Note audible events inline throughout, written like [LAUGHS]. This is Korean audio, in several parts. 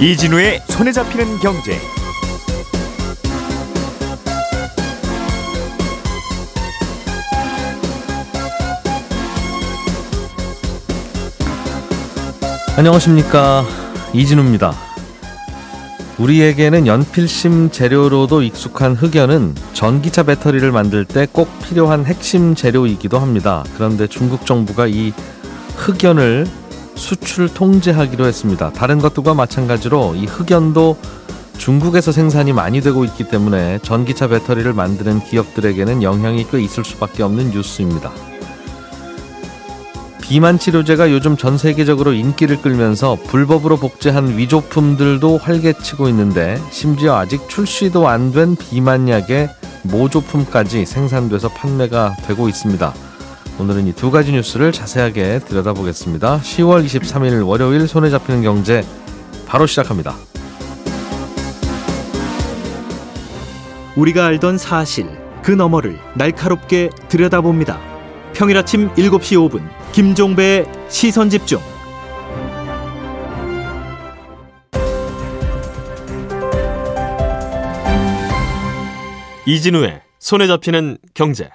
이진우의 손에 잡히는 경제. 안녕하십니까 이진우입니다. 우리에게는 연필심 재료로도 익숙한 흑연은 전기차 배터리를 만들 때 꼭 필요한 핵심 재료이기도 합니다. 그런데 중국 정부가 이 흑연을 수출 통제하기로 했습니다. 다른 것들과 마찬가지로 이 흑연도 중국에서 생산이 많이 되고 있기 때문에 전기차 배터리를 만드는 기업들에게는 영향이 꽤 있을 수밖에 없는 뉴스입니다. 비만 치료제가 요즘 전 세계적으로 인기를 끌면서 불법으로 복제한 위조품들도 활개치고 있는데 심지어 아직 출시도 안 된 비만약의 모조품까지 생산돼서 판매가 되고 있습니다. 오늘은 이 두 가지 뉴스를 자세하게 들여다보겠습니다. 10월 23일 월요일 손에 잡히는 경제 바로 시작합니다. 우리가 알던 사실 그 너머를 날카롭게 들여다봅니다. 평일 아침 7시 5분 김종배의 시선 집중. 이진우의 손에 잡히는 경제.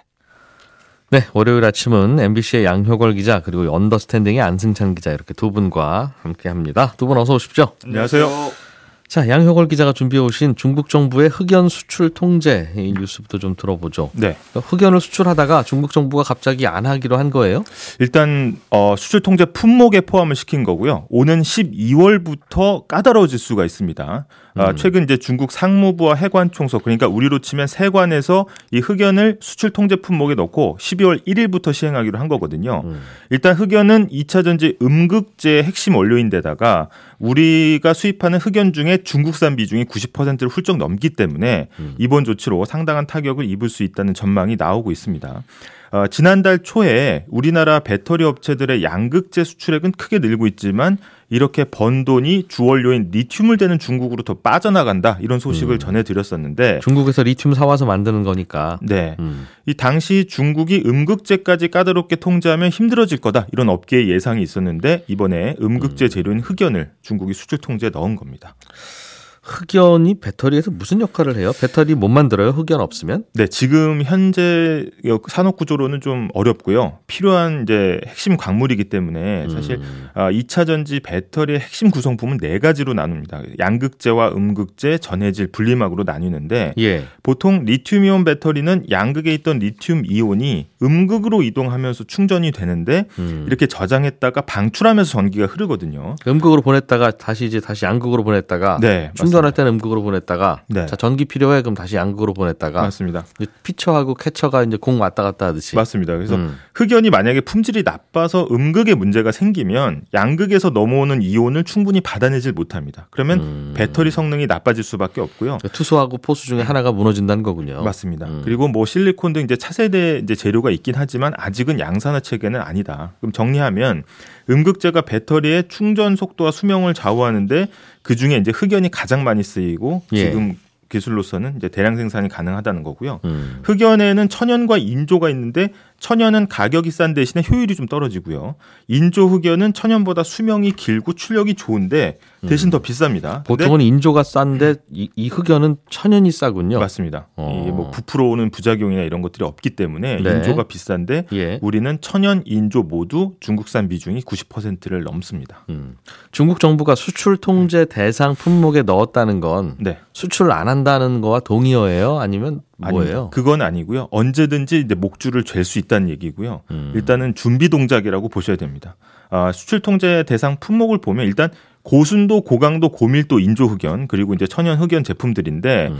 네, 월요일 아침은 MBC의 양효걸 기자 그리고 언더스탠딩의 안승찬 기자 이렇게 두 분과 함께합니다. 두 분 어서 오십시오. 안녕하세요. 자, 양효걸 기자가 준비해 오신 중국 정부의 흑연 수출 통제 이 뉴스부터 좀 들어보죠. 네. 흑연을 수출하다가 중국 정부가 갑자기 안 하기로 한 거예요? 일단 어, 수출 통제 품목에 포함을 시킨 거고요. 오는 12월부터 까다로워질 수가 있습니다. 아, 음. 최근 이제 중국 상무부와 해관 총서 그러니까 우리로 치면 세관에서 이 흑연을 수출 통제 품목에 넣고 12월 1일부터 시행하기로 한 거거든요. 음. 일단 흑연은 2차 전지 음극재의 핵심 원료인데다가 우리가 수입하는 흑연 중에 중국산 비중이 90%를 훌쩍 넘기 때문에 음. 이번 조치로 상당한 타격을 입을 수 있다는 전망이 나오고 있습니다. 어, 지난달 초에 우리나라 배터리 업체들의 양극재 수출액은 크게 늘고 있지만 이렇게 번 돈이 주원료인 리튬을 대는 중국으로 더 빠져나간다 이런 소식을 음. 전해드렸었는데 중국에서 리튬 사와서 만드는 거니까. 네. 음. 이 당시 중국이 음극재까지 까다롭게 통제하면 힘들어질 거다 이런 업계의 예상이 있었는데 이번에 음극재 재료인 흑연을 중국이 수출 통제에 넣은 겁니다. 흑연이 배터리에서 무슨 역할을 해요? 배터리 못 만들어요? 흑연 없으면? 네, 지금 현재 산업 구조로는 좀 어렵고요. 필요한 이제 핵심 광물이기 때문에 사실 음. 아, 2차 전지 배터리의 핵심 구성품은 네 가지로 나눕니다. 양극재와 음극재, 전해질, 분리막으로 나뉘는데 예. 보통 리튬이온 배터리는 양극에 있던 리튬 이온이 음극으로 이동하면서 충전이 되는데 음. 이렇게 저장했다가 방출하면서 전기가 흐르거든요. 음극으로 보냈다가 다시 이제 다시 양극으로 보냈다가 네, 충전 할 때는 음극으로 보냈다가 네. 자 전기 필요해 그럼 다시 양극으로 보냈다가 맞습니다. 피처하고 캐처가 이제 공 왔다 갔다 하듯이 맞습니다. 그래서 음. 흑연이 만약에 품질이 나빠서 음극에 문제가 생기면 양극에서 넘어오는 이온을 충분히 받아내질 못합니다. 그러면 음. 배터리 성능이 나빠질 수밖에 없고요. 투수하고 포수 중에 하나가 무너진다는 거군요. 맞습니다. 음. 그리고 뭐 실리콘 등 이제 차세대 이제 재료가 있긴 하지만 아직은 양산화 체계는 아니다. 그럼 정리하면 음극재가 배터리의 충전 속도와 수명을 좌우하는데 그 중에 이제 흑연이 가장 많이 쓰이고 예. 지금 기술로서는 이제 대량 생산이 가능하다는 거고요. 음. 흑연에는 천연과 인조가 있는데 천연은 가격이 싼 대신에 효율이 좀 떨어지고요. 인조 흑연은 천연보다 수명이 길고 출력이 좋은데 대신 더 비쌉니다. 보통은 인조가 싼데 이, 이 흑연은 천연이 싸군요. 맞습니다. 어. 이뭐 부풀어오는 부작용이나 이런 것들이 없기 때문에 네. 인조가 비싼데 예. 우리는 천연 인조 모두 중국산 비중이 90%를 넘습니다. 음. 중국 정부가 수출 통제 대상 품목에 넣었다는 건 네. 수출 안 한다는 거와 동의어예요? 아니면 뭐예요? 아닙니다. 그건 아니고요. 언제든지 이제 목줄을 잴 수 있다는 얘기고요. 음. 일단은 준비 동작이라고 보셔야 됩니다. 아, 수출 통제 대상 품목을 보면 일단 고순도, 고강도, 고밀도 인조 흑연 그리고 이제 천연 흑연 제품들인데 음.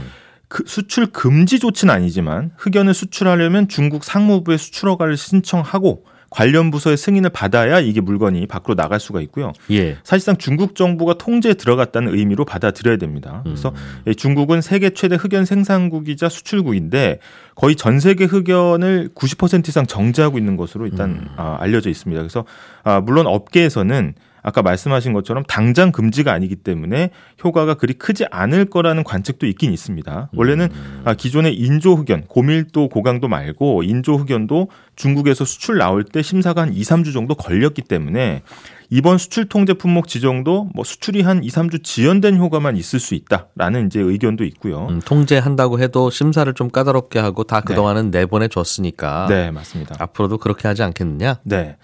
그 수출 금지 조치는 아니지만 흑연을 수출하려면 중국 상무부에 수출 허가를 신청하고 관련 부서의 승인을 받아야 이게 물건이 밖으로 나갈 수가 있고요. 예. 사실상 중국 정부가 통제에 들어갔다는 의미로 받아들여야 됩니다. 그래서 음. 중국은 세계 최대 흑연 생산국이자 수출국인데 거의 전 세계 흑연을 90% 이상 정제하고 있는 것으로 일단 음. 아, 알려져 있습니다. 그래서 아, 물론 업계에서는 아까 말씀하신 것처럼 당장 금지가 아니기 때문에 효과가 그리 크지 않을 거라는 관측도 있긴 있습니다. 원래는 아, 기존의 인조 흑연, 고밀도, 고강도 말고 인조 흑연도 중국에서 수출 나올 때 심사가 한 2, 3주 정도 걸렸기 때문에 이번 수출 통제 품목 지정도 뭐 수출이 한 2, 3주 지연된 효과만 있을 수 있다라는 이제 의견도 있고요. 음, 통제한다고 해도 심사를 좀 까다롭게 하고 다 그동안은 내보내 줬으니까 네, 맞습니다. 앞으로도 그렇게 하지 않겠느냐? 네.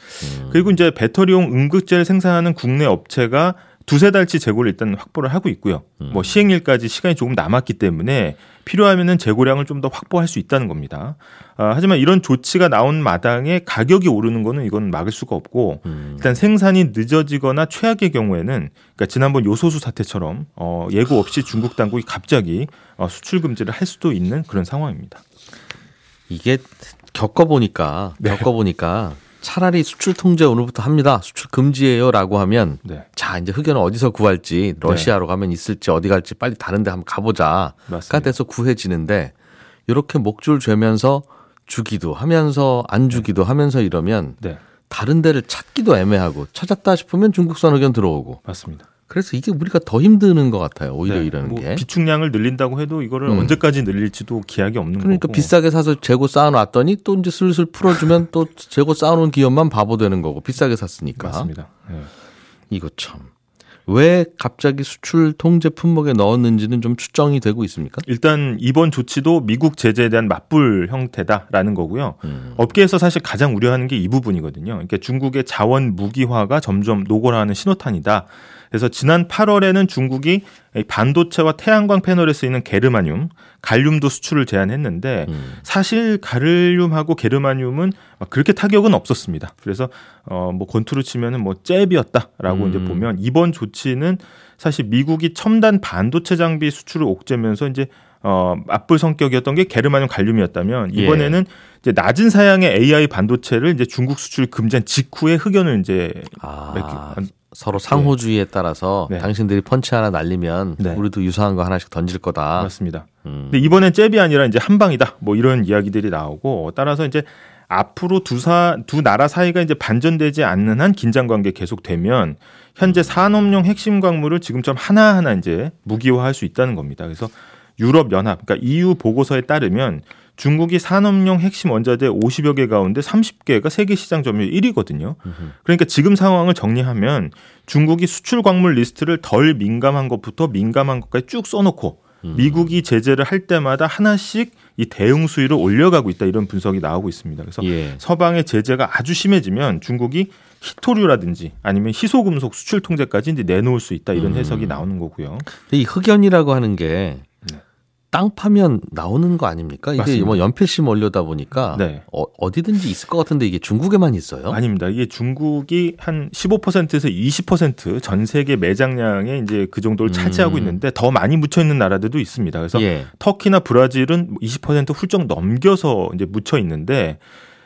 그리고 이제 배터리용 응급제를 생산하는 국내 업체가 두세 달치 재고를 일단 확보를 하고 있고요. 뭐 시행일까지 시간이 조금 남았기 때문에 필요하면은 재고량을 좀 더 확보할 수 있다는 겁니다. 아, 하지만 이런 조치가 나온 마당에 가격이 오르는 거는 이건 막을 수가 없고 음. 일단 생산이 늦어지거나 최악의 경우에는 그러니까 지난번 요소수 사태처럼 어, 예고 없이 중국 당국이 갑자기 어, 수출 금지를 할 수도 있는 그런 상황입니다. 이게 겪어보니까 네. 겪어보니까 차라리 수출 통제 오늘부터 합니다. 수출 금지예요라고 하면 네, 자 이제 흑연을 어디서 구할지 러시아로 가면 있을지 어디 갈지 빨리 다른데 한번 가보자가 맞습니다. 돼서 구해지는데 이렇게 목줄 죄면서 주기도 하면서 안 주기도 하면서 이러면 네, 다른 데를 찾기도 애매하고 찾았다 싶으면 중국산 흑연 들어오고 맞습니다. 그래서 이게 우리가 더 힘드는 것 같아요. 오히려 네, 이러는 뭐 게. 비축량을 늘린다고 해도 이거를 음. 언제까지 늘릴지도 기약이 없는 그러니까 거고. 비싸게 사서 재고 쌓아놨더니 또 이제 슬슬 풀어주면 또 재고 쌓아놓은 기업만 바보 되는 거고 비싸게 샀으니까 맞습니다. 네. 이거 참. 왜 갑자기 수출 통제 품목에 넣었는지는 좀 추정이 되고 있습니까? 일단 이번 조치도 미국 제재에 대한 맞불 형태다라는 거고요. 음. 업계에서 사실 가장 우려하는 게 이 부분이거든요. 그러니까 중국의 자원 무기화가 점점 노골화하는 신호탄이다. 그래서 지난 8월에는 중국이 이 반도체와 태양광 패널에 쓰이는 게르마늄, 갈륨도 수출을 제한했는데 음. 사실 가를륨하고 게르마늄은 막 그렇게 타격은 없었습니다. 그래서 어뭐 권투로 치면은 뭐 잽이었다라고 음. 이제 보면 이번 조치는 사실 미국이 첨단 반도체 장비 수출을 옥죄면서 이제 어 맞불 성격이었던 게 게르마늄 갈륨이었다면 예. 이번에는 이제 낮은 사양의 AI 반도체를 이제 중국 수출 금지한 직후에 흑연을 이제 아, 서로 상호주의에 따라서 네. 당신들이 펀치 하나 날리면 네. 우리도 유사한 거 하나씩 던질 거다. 맞습니다. 음. 근데 이번엔 잽이 아니라 이제 한 방이다. 뭐 이런 이야기들이 나오고 따라서 이제 앞으로 두사 두 나라 사이가 이제 반전되지 않는 한 긴장 관계 계속되면 현재 산업용 핵심 광물을 지금처럼 하나하나 이제 무기화할 수 있다는 겁니다. 그래서 유럽 연합 그러니까 EU 보고서에 따르면 중국이 산업용 핵심 원자재 50여 개 가운데 30개가 세계 시장 점유율 1위거든요. 그러니까 지금 상황을 정리하면 중국이 수출 광물 리스트를 덜 민감한 것부터 민감한 것까지 쭉 써놓고 미국이 제재를 할 때마다 하나씩 이 대응 수위를 올려가고 있다 이런 분석이 나오고 있습니다. 그래서 예. 서방의 제재가 아주 심해지면 중국이 희토류라든지 아니면 희소금속 수출 통제까지 이제 내놓을 수 있다 이런 해석이 나오는 거고요. 이 흑연이라고 하는 게 네. 땅 파면 나오는 거 아닙니까? 이게 맞습니다. 뭐 연필심 올려다 보니까 네. 어, 어디든지 있을 것 같은데 이게 중국에만 있어요? 아닙니다. 이게 중국이 한 15%에서 20%전 세계 매장량의 이제 그 정도를 차지하고 음. 있는데 더 많이 묻혀 있는 나라들도 있습니다. 그래서 예. 터키나 브라질은 20% 훌쩍 넘겨서 이제 묻혀 있는데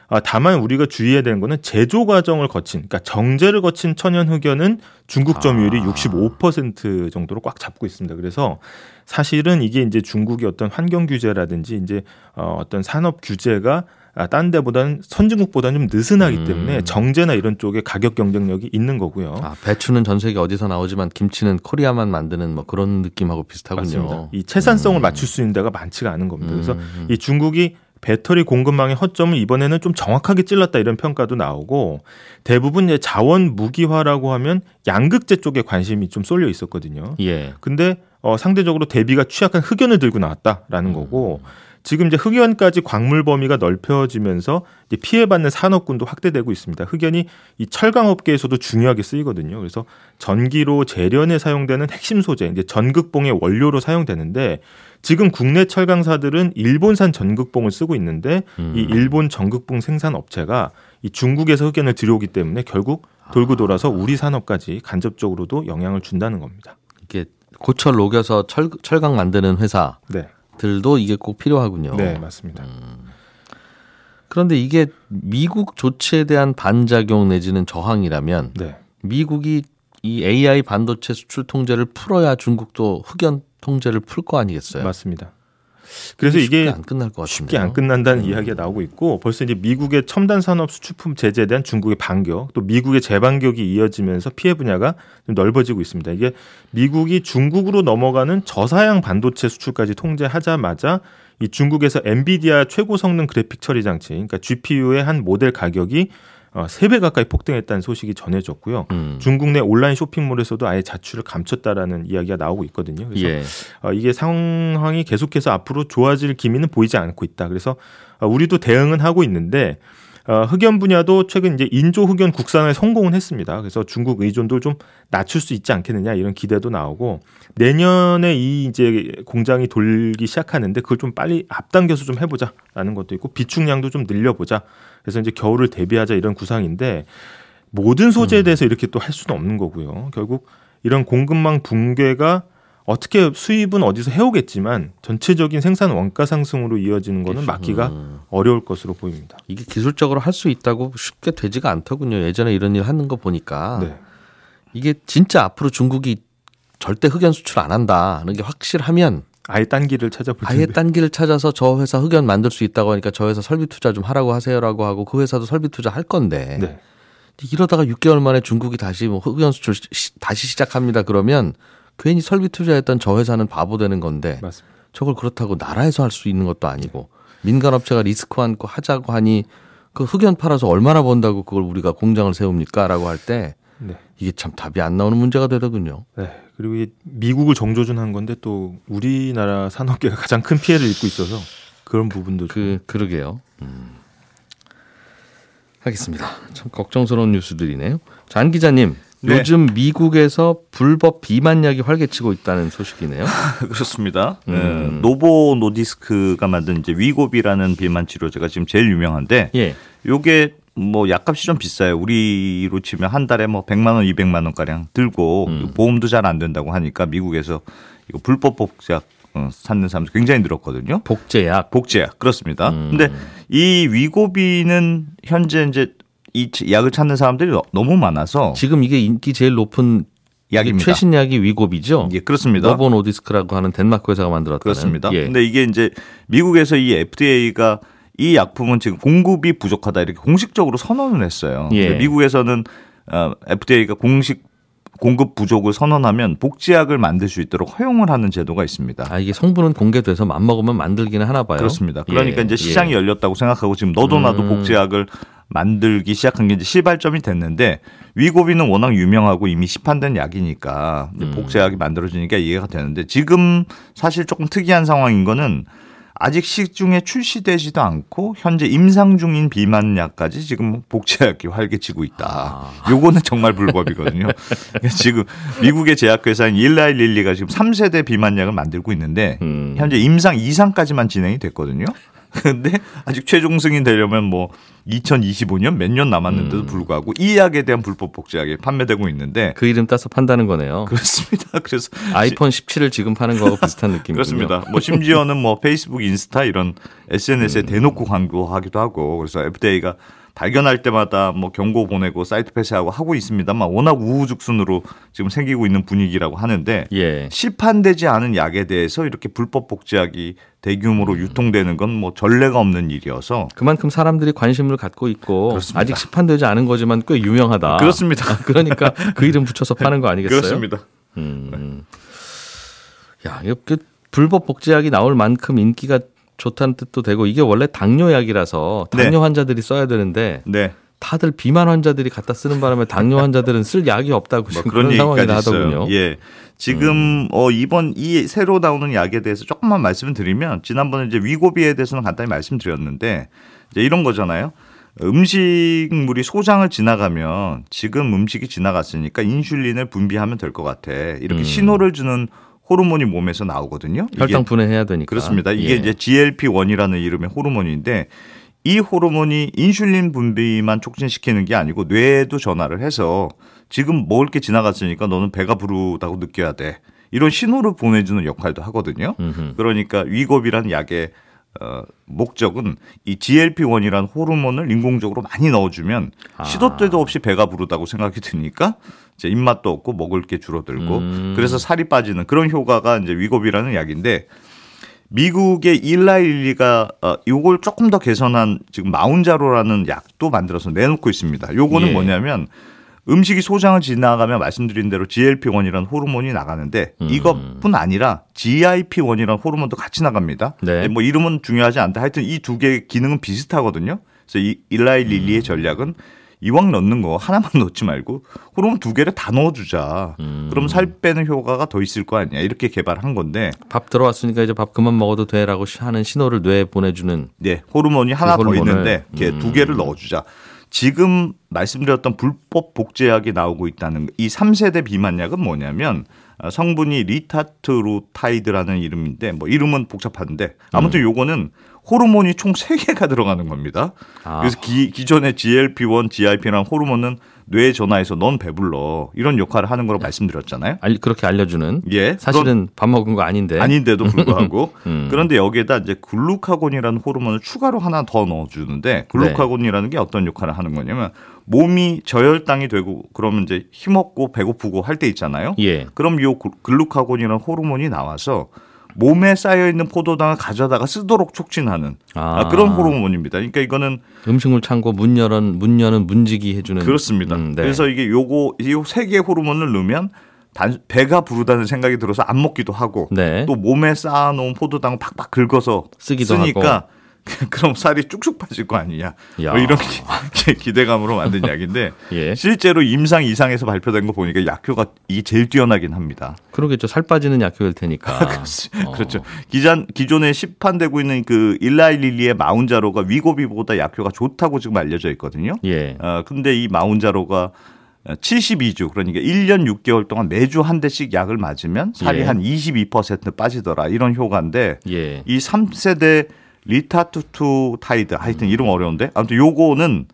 아, 다만 우리가 주의해야 되는 거는 제조 과정을 거친, 그러니까 정제를 거친 천연 흑연은 중국 점유율이 아. 65% 정도로 꽉 잡고 있습니다. 그래서 사실은 이게 이제 중국의 어떤 환경 규제라든지 이제 어, 어떤 산업 규제가 아, 딴 데보다는 선진국보다는 좀 느슨하기 음. 때문에 정제나 이런 쪽에 가격 경쟁력이 있는 거고요. 아, 배추는 전 세계 어디서 나오지만 김치는 코리아만 만드는 뭐 그런 느낌하고 비슷하군요. 맞습니다. 이 채산성을 음. 맞출 수 있는 데가 많지가 않은 겁니다. 그래서 음. 이 중국이 배터리 공급망의 허점을 이번에는 좀 정확하게 찔렀다 이런 평가도 나오고 대부분 이제 자원 무기화라고 하면 양극재 쪽에 관심이 좀 쏠려 있었거든요. 예. 근데 어, 상대적으로 대비가 취약한 흑연을 들고 나왔다라는 거고 지금 이제 흑연까지 광물 범위가 넓혀지면서 피해받는 산업군도 확대되고 있습니다. 흑연이 이 철강 업계에서도 중요하게 쓰이거든요. 그래서 전기로 재련에 사용되는 핵심 소재, 이제 전극봉의 원료로 사용되는데 지금 국내 철강사들은 일본산 전극봉을 쓰고 있는데 음. 이 일본 전극봉 생산 업체가 이 중국에서 흑연을 들여오기 때문에 결국 돌고 돌아서 우리 산업까지 간접적으로도 영향을 준다는 겁니다. 이게 고철 녹여서 철, 철강 만드는 회사들도 네, 이게 꼭 필요하군요. 네 맞습니다. 그런데 이게 미국 조치에 대한 반작용 내지는 저항이라면 네. 미국이 이 AI 반도체 수출 통제를 풀어야 중국도 흑연 통제를 풀 거 아니겠어요? 맞습니다. 그래서 이게 안 끝날 것 같은데. 쉽게 안 끝난다는 이야기가 나오고 있고 벌써 이제 미국의 첨단 산업 수출품 제재에 대한 중국의 반격 또 미국의 재반격이 이어지면서 피해 분야가 좀 넓어지고 있습니다. 이게 미국이 중국으로 넘어가는 저사양 반도체 수출까지 통제하자마자 이 중국에서 엔비디아 최고 성능 그래픽 처리 장치 그러니까 GPU의 한 모델 가격이 어, 3배 가까이 폭등했다는 소식이 전해졌고요. 음. 중국 내 온라인 쇼핑몰에서도 아예 자취를 감췄다라는 이야기가 나오고 있거든요. 그래서 예. 어, 이게 상황이 계속해서 앞으로 좋아질 기미는 보이지 않고 있다. 그래서 어, 우리도 대응은 하고 있는데 어, 흑연 분야도 최근 이제 인조 흑연 국산에 성공은 했습니다. 그래서 중국 의존도 좀 낮출 수 있지 않겠느냐 이런 기대도 나오고 내년에 이 이제 공장이 돌기 시작하는데 그걸 좀 빨리 앞당겨서 좀 해보자라는 것도 있고 비축량도 좀 늘려보자. 그래서 이제 겨울을 대비하자 이런 구상인데 모든 소재에 대해서 이렇게 또 할 수는 없는 거고요. 결국 이런 공급망 붕괴가 어떻게 수입은 어디서 해오겠지만 전체적인 생산 원가 상승으로 이어지는 거는 막기가 음. 어려울 것으로 보입니다. 이게 기술적으로 할 수 있다고 쉽게 되지가 않더군요. 예전에 이런 일 하는 거 보니까 네. 이게 진짜 앞으로 중국이 절대 흑연 수출 안 한다는 게 확실하면 아예 딴 길을 찾아볼 아예 텐데. 딴 길을 찾아서 저 회사 흑연 만들 수 있다고 하니까 저 회사 설비 투자 좀 하라고 하세요라고 하고 그 회사도 설비 투자 할 건데 네. 이러다가 6개월 만에 중국이 다시 뭐 흑연 수출 시- 다시 시작합니다 그러면 괜히 설비 투자했던 저 회사는 바보 되는 건데 맞습니다. 저걸 그렇다고 나라에서 할 수 있는 것도 아니고 민간 업체가 리스크 안고 하자고 하니 그 흑연 팔아서 얼마나 번다고 그걸 우리가 공장을 세웁니까라고 할때 네. 이게 참 답이 안 나오는 문제가 되더군요. 네. 그리고 이 미국을 정조준한 건데 또 우리나라 산업계가 가장 큰 피해를 입고 있어서 그런 부분도 좀그 그러게요. 음. 하겠습니다. 참 걱정스러운 뉴스들이네요. 장 기자님, 네. 요즘 미국에서 불법 비만약이 활개치고 있다는 소식이네요. [LAUGHS] 그렇습니다. 음. 예, 노보 노디스크가 만든 이제 위고비라는 비만 치료제가 지금 제일 유명한데 예. 요게 뭐 약값이 좀 비싸요. 우리로 치면 한 달에 뭐 100만 원, 200만 원 가량 들고 음. 보험도 잘 안 된다고 하니까 미국에서 이거 불법 복제약 어, 찾는 사람들 굉장히 늘었거든요. 복제약. 복제약 그렇습니다. 음. 근데 이 위고비는 현재 이제 이 약을 찾는 사람들이 너- 너무 많아서 지금 이게 인기 제일 높은 약입니다. 최신 약이 위고비죠. 예, 그렇습니다. 노보 노디스크라고 하는 덴마크 회사가 만들었다는. 그렇습니다. 예. 근데 이게 이제 미국에서 이 FDA가 이 약품은 지금 공급이 부족하다 이렇게 공식적으로 선언을 했어요. 예. 미국에서는 어, FDA가 공식 공급 부족을 선언하면 복제약을 만들 수 있도록 허용을 하는 제도가 있습니다. 아 이게 성분은 공개돼서 맘 먹으면 만들기는 하나 봐요. 그렇습니다. 그러니까 예, 이제 시장이 예. 열렸다고 생각하고 지금 너도 나도 음. 복제약을 만들기 시작한 게 이제 시발점이 됐는데 위고비는 워낙 유명하고 이미 시판된 약이니까 음. 복제약이 만들어지니까 이해가 되는데 지금 사실 조금 특이한 상황인 거는 아직 시중에 출시되지도 않고 현재 임상 중인 비만약까지 지금 복제약이 활개치고 있다. 아. 요거는 정말 불법이거든요. 그러니까 지금 미국의 제약회사인 일라이 릴리가 지금 3세대 비만약을 만들고 있는데 음. 현재 임상 2상까지만 진행이 됐거든요. [LAUGHS] 근데 아직 최종 승인 되려면 뭐 2025년 몇 년 남았는데도 음. 불구하고 이 약에 대한 불법 복제약이 판매되고 있는데 그 이름 따서 판다는 거네요. 그렇습니다. [LAUGHS] 그래서 아이폰 17을 지금 파는 거하고 비슷한 느낌이군요. 그렇습니다. 뭐 심지어는 뭐 페이스북, 인스타 이런 SNS에 음. 대놓고 광고하기도 하고 그래서 FDA가 발견할 때마다 뭐 경고 보내고 사이트 폐쇄하고 하고 있습니다만 워낙 우후죽순으로 지금 생기고 있는 분위기라고 하는데 예. 시판되지 않은 약에 대해서 이렇게 불법 복제약이 대규모로 음. 유통되는 건 뭐 전례가 없는 일이어서 그만큼 사람들이 관심을 갖고 있고 그렇습니다. 아직 시판되지 않은 거지만 꽤 유명하다. 그렇습니다. 아, 그러니까 그 이름 붙여서 파는 거 아니겠어요? 그렇습니다. 음. 야, 이렇게 불법 복제약이 나올 만큼 인기가 좋다는 뜻도 되고 이게 원래 당뇨 약이라서 당뇨 네. 환자들이 써야 되는데 네. 다들 비만 환자들이 갖다 쓰는 바람에 당뇨 환자들은 쓸 약이 없다고 뭐 그런 그런 상황이. 나더군요. 음. 예. 지금 어 이번 이 새로 나오는 약에 대해서 조금만 말씀을 드리면 지난번에 이제 위고비에 대해서는 간단히 말씀드렸는데 이제 이런 거잖아요. 음식물이 소장을 지나가면 지금 음식이 지나갔으니까 인슐린을 분비하면 될 것 같아. 이렇게 음. 신호를 주는 호르몬이 몸에서 나오거든요. 혈당 분해해야 되니까. 그렇습니다. 이게 예. 이제 GLP-1이라는 이름의 호르몬인데 이 호르몬이 인슐린 분비만 촉진시키는 게 아니고 뇌에도 전화를 해서 지금 먹을 게 지나갔으니까 너는 배가 부르다고 느껴야 돼. 이런 신호를 보내주는 역할도 하거든요. 음흠. 그러니까 위겁이라는 약의 어, 목적은 이 GLP-1이라는 호르몬을 인공적으로 많이 넣어주면 아. 시도 때도 없이 배가 부르다고 생각이 드니까 이제 입맛도 없고 먹을 게 줄어들고 음. 그래서 살이 빠지는 그런 효과가 이제 위겁이라는 약인데 미국의 일라일리가 어, 요걸 조금 더 개선한 지금 마운자로라는 약도 만들어서 내놓고 있습니다. 요거는 예. 뭐냐면 음식이 소장을 지나가면 말씀드린 대로 GLP-1이라는 호르몬이 나가는데 음. 이것뿐 아니라 GIP-1이라는 호르몬도 같이 나갑니다. 네. 뭐 이름은 중요하지 않다. 하여튼 이 두 개의 기능은 비슷하거든요. 그래서 이 일라이 릴리의 전략은 이왕 넣는 거 하나만 [LAUGHS] 넣지 말고 호르몬 두 개를 다 넣어주자. 음. 그럼 살 빼는 효과가 더 있을 거 아니야. 이렇게 개발한 건데, 밥 들어왔으니까 이제 밥 그만 먹어도 돼라고 시- 하는 신호를 뇌에 보내주는 네 호르몬이 하나 더 호르몬을, 있는데 이렇게 두 음. 개를 넣어주자. 지금 말씀드렸던 불법 복제약이 나오고 있다는 거. 이 3세대 비만약은 뭐냐면 어, 성분이 리타트루타이드라는 이름인데 뭐 이름은 복잡한데 아무튼 요거는 호르몬이 총 3개가 들어가는 겁니다. 아. 그래서 기, 기존의 GLP-1, GIP라는 호르몬은 뇌에 전화해서 넌 배불러 이런 역할을 하는 거로 말씀드렸잖아요. 알- 그렇게 알려주는 예. 사실은 밥 먹은 거 아닌데 아닌데도 불구하고 [LAUGHS] 음. 그런데 여기에다 이제 글루카곤이라는 호르몬을 추가로 하나 더 넣어주는데 글루카곤이라는 게 어떤 역할을 하는 거냐면 몸이 저혈당이 되고 그러면 이제 힘없고 배고프고 할 때 있잖아요. 예. 그럼 요 글- 글루카곤이라는 호르몬이 나와서 몸에 쌓여 있는 포도당을 가져다가 쓰도록 촉진하는 아. 아, 그런 호르몬입니다. 그러니까 이거는 음식물 창고 문 열은 문 여는 문지기 해주는 그렇습니다. 음, 네. 그래서 이게 요거 이 세 개의 호르몬을 넣으면 단, 배가 부르다는 생각이 들어서 안 먹기도 하고 네. 또 몸에 쌓아놓은 포도당을 팍팍 긁어서 쓰기도 쓰니까 [LAUGHS] 그럼 살이 쭉쭉 빠질 거 아니냐 야. 뭐 이런 기, [LAUGHS] 기대감으로 만든 [LAUGHS] 약인데 예. 실제로 임상 이상에서 발표된 거 보니까 약효가 이게 제일 뛰어나긴 합니다. 그러겠죠. 살 빠지는 약효일 테니까. 어. 그렇죠. 기존 기존에 시판되고 있는 그 일라이 릴리의 마운자로가 위고비보다 약효가 좋다고 지금 알려져 있거든요. 예. 어, 근데 이 마운자로가 72주 그러니까 1년 6개월 동안 매주 한 대씩 약을 맞으면 살이 예. 한22% 빠지더라 이런 효과인데 예. 이 3세대 리타투투 타이드 하여튼 이름 어려운데 아무튼 요거는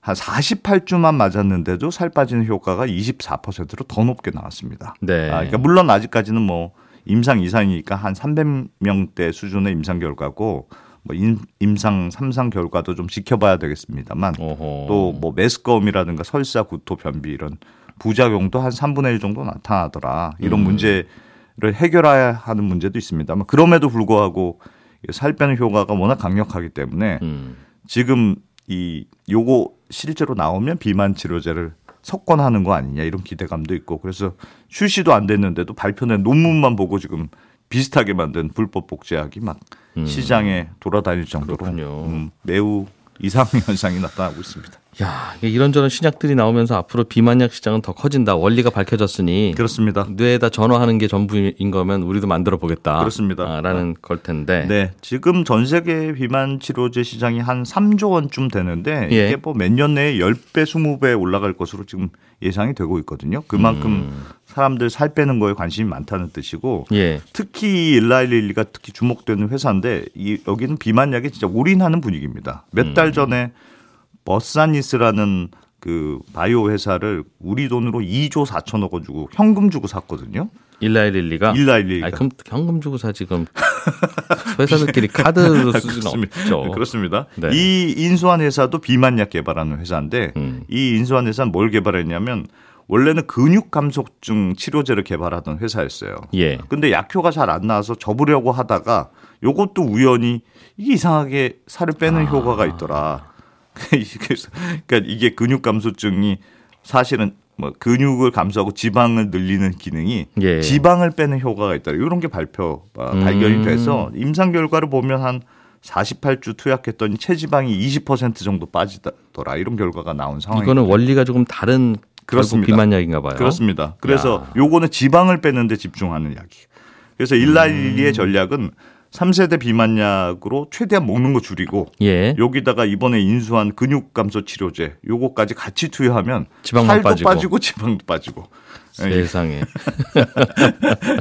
한 48주만 맞았는데도 살 빠지는 효과가 24%로 더 높게 나왔습니다. 네. 아, 그러니까 물론 아직까지는 뭐 임상 이상이니까 한 300명대 수준의 임상 결과고 뭐 임, 임상 3상 결과도 좀 지켜봐야 되겠습니다만. 또 뭐 메스꺼움이라든가 설사, 구토, 변비 이런 부작용도 한 3분의 1 정도 나타나더라. 이런 음. 문제를 해결해야 하는 문제도 있습니다만 그럼에도 불구하고 살 빼는 효과가 워낙 강력하기 때문에 음. 지금 이 요거 실제로 나오면 비만 치료제를 석권하는 거 아니냐 이런 기대감도 있고 그래서 출시도 안 됐는데도 발표된 논문만 보고 지금 비슷하게 만든 불법 복제약이 막 음. 시장에 돌아다닐 정도로. 음, 매우 이상 현상이 나타나고 있습니다. 야, 이런저런 신약들이 나오면서 앞으로 비만약 시장은 더 커진다. 원리가 밝혀졌으니 그렇습니다. 뇌에다 전화하는 게 전부인 거면 우리도 만들어 보겠다. 그렇습니다. 아, 라는 걸 텐데. 네, 지금 전 세계 비만 치료제 시장이 한 3조 원쯤 되는데 예. 이게 뭐 몇 년 내에 10배, 20배 올라갈 것으로 지금 예상이 되고 있거든요. 그만큼 음. 사람들 살 빼는 거에 관심이 많다는 뜻이고 예. 특히 일라일릴리가 특히 주목되는 회사인데 이 여기는 비만약에 진짜 올인하는 분위기입니다. 몇 음. 달 전에 버사니스라는 그 바이오 회사를 우리 돈으로 2조 4천억 원 주고 현금 주고 샀거든요. 일라일릴리가. 아니, 그럼 현금 주고 사 지금 [LAUGHS] 회사들끼리 카드 수준 그렇습니다. 없죠. 그렇습니다. 네. 이 인수한 회사도 비만약 개발하는 회사인데 음. 이 인수한 회사는 뭘 개발했냐면 원래는 근육 감소증 치료제를 개발하던 회사였어요. 예. 근데 약효가 잘 안 나와서 접으려고 하다가 요것도 우연히 이게 이상하게 살을 빼는 아. 효과가 있더라. 그래서 그러니까 이게 근육 감소증이 사실은 뭐 근육을 감소하고 지방을 늘리는 기능이 예. 지방을 빼는 효과가 있더라. 이런 게 발표 아, 음. 발견이 돼서 임상 결과를 보면 한 48주 투약했더니 체지방이 20% 정도 빠지더라. 이런 결과가 나온 상황입니다. 이거는 원리가 조금 다른 그렇습니다. 비만약인가 봐요. 그렇습니다. 그래서 야. 요거는 지방을 빼는데 집중하는 약이. 그래서 음. 일라일리의 전략은 3세대 비만약으로 최대한 먹는 거 줄이고 예. 여기다가 이번에 인수한 근육 감소 치료제 요거까지 같이 투여하면 지방만 살도 빠지고. 빠지고 지방도 빠지고 예, 세상에.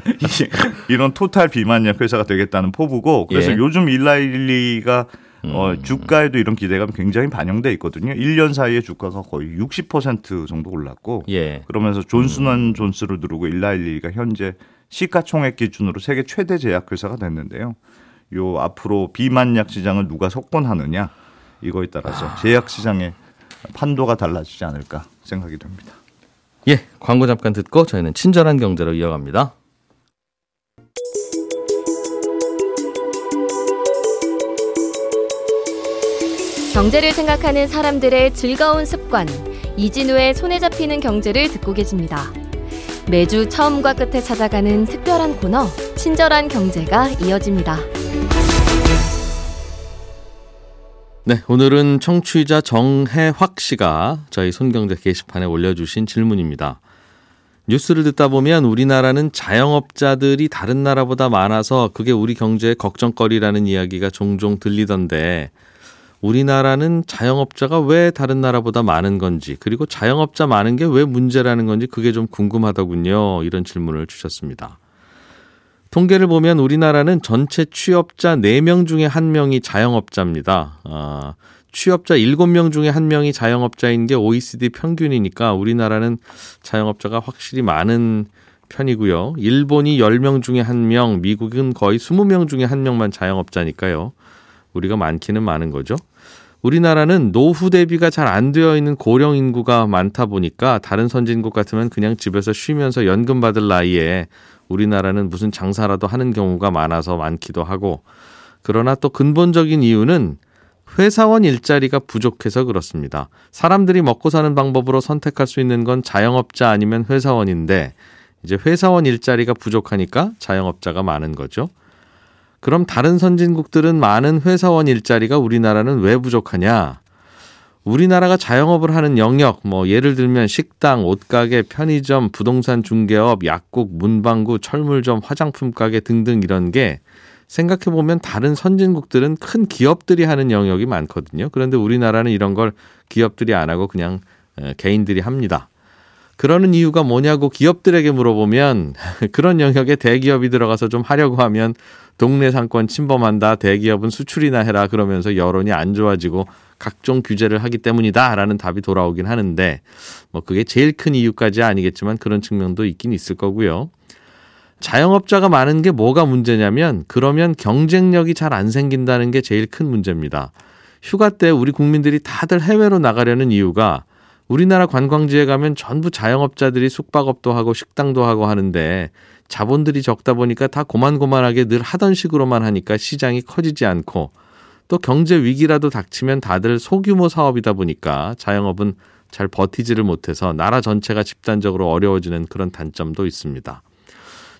[LAUGHS] 이런 토탈 비만약 회사가 되겠다는 포부고 그래서 예. 요즘 일라일리가 어, 음. 주가에도 이런 기대감이 굉장히 반영돼 있거든요. 1년 사이에 주가가 거의 60% 정도 올랐고 예. 그러면서 존슨 앤 존스를 누르고 일라이 릴리가 현재 시가총액 기준으로 세계 최대 제약회사가 됐는데요. 요 앞으로 비만약 시장을 누가 석권하느냐 이거에 따라서 제약 시장의 판도가 달라지지 않을까 생각이 됩니다. 예. 광고 잠깐 듣고 저희는 친절한 경제로 이어갑니다. 경제를 생각하는 사람들의 즐거운 습관 이진우의 손에 잡히는 경제를 듣고 계십니다. 매주 처음과 끝에 찾아가는 특별한 코너 친절한 경제가 이어집니다. 네, 오늘은 청취자 정혜확 씨가 저희 손경제 게시판에 올려주신 질문입니다. 뉴스를 듣다 보면 우리나라는 자영업자들이 다른 나라보다 많아서 그게 우리 경제의 걱정거리라는 이야기가 종종 들리던데 우리나라는 자영업자가 왜 다른 나라보다 많은 건지 그리고 자영업자 많은 게 왜 문제라는 건지 그게 좀 궁금하더군요. 이런 질문을 주셨습니다. 통계를 보면 우리나라는 전체 취업자 4명 중에 1명이 자영업자입니다. 아, 취업자 7명 중에 1명이 자영업자인 게 OECD 평균이니까 우리나라는 자영업자가 확실히 많은 편이고요. 일본이 10명 중에 1명, 미국은 거의 20명 중에 1명만 자영업자니까요. 우리가 많기는 많은 거죠. 우리나라는 노후 대비가 잘 안 되어 있는 고령 인구가 많다 보니까 다른 선진국 같으면 그냥 집에서 쉬면서 연금 받을 나이에 우리나라는 무슨 장사라도 하는 경우가 많아서 많기도 하고 그러나 또 근본적인 이유는 회사원 일자리가 부족해서 그렇습니다. 사람들이 먹고 사는 방법으로 선택할 수 있는 건 자영업자 아니면 회사원인데 이제 회사원 일자리가 부족하니까 자영업자가 많은 거죠. 그럼 다른 선진국들은 많은 회사원 일자리가 우리나라는 왜 부족하냐? 우리나라가 자영업을 하는 영역, 뭐 예를 들면 식당, 옷가게, 편의점, 부동산 중개업, 약국, 문방구, 철물점, 화장품 가게 등등 이런 게 생각해 보면 다른 선진국들은 큰 기업들이 하는 영역이 많거든요. 그런데 우리나라는 이런 걸 기업들이 안 하고 그냥 개인들이 합니다. 그러는 이유가 뭐냐고 기업들에게 물어보면 [LAUGHS] 그런 영역에 대기업이 들어가서 좀 하려고 하면 동네 상권 침범한다. 대기업은 수출이나 해라. 그러면서 여론이 안 좋아지고 각종 규제를 하기 때문이다라는 답이 돌아오긴 하는데 뭐 그게 제일 큰 이유까지 아니겠지만 그런 측면도 있긴 있을 거고요. 자영업자가 많은 게 뭐가 문제냐면 그러면 경쟁력이 잘 안 생긴다는 게 제일 큰 문제입니다. 휴가 때 우리 국민들이 다들 해외로 나가려는 이유가 우리나라 관광지에 가면 전부 자영업자들이 숙박업도 하고 식당도 하고 하는데 자본들이 적다 보니까 다 고만고만하게 늘 하던 식으로만 하니까 시장이 커지지 않고 또 경제 위기라도 닥치면 다들 소규모 사업이다 보니까 자영업은 잘 버티지를 못해서 나라 전체가 집단적으로 어려워지는 그런 단점도 있습니다.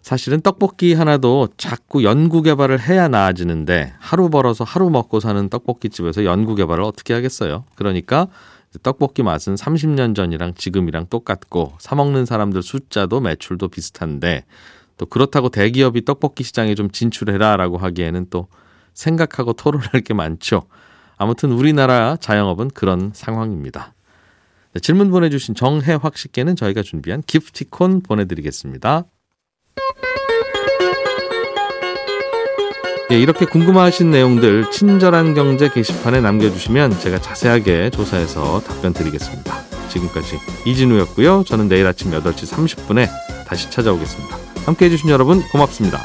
사실은 떡볶이 하나도 자꾸 연구 개발을 해야 나아지는데 하루 벌어서 하루 먹고 사는 떡볶이 집에서 연구 개발을 어떻게 하겠어요? 그러니까 떡볶이 맛은 30년 전이랑 지금이랑 똑같고 사 먹는 사람들 숫자도 매출도 비슷한데 또 그렇다고 대기업이 떡볶이 시장에 좀 진출해라라고 하기에는 또 생각하고 토론할 게 많죠. 아무튼 우리나라 자영업은 그런 상황입니다. 네, 질문 보내주신 정혜확 씨께는 저희가 준비한 기프티콘 보내드리겠습니다. 예, 이렇게 궁금하신 내용들 친절한 경제 게시판에 남겨주시면 제가 자세하게 조사해서 답변 드리겠습니다. 지금까지 이진우였고요. 저는 내일 아침 8시 30분에 다시 찾아오겠습니다. 함께 해주신 여러분 고맙습니다.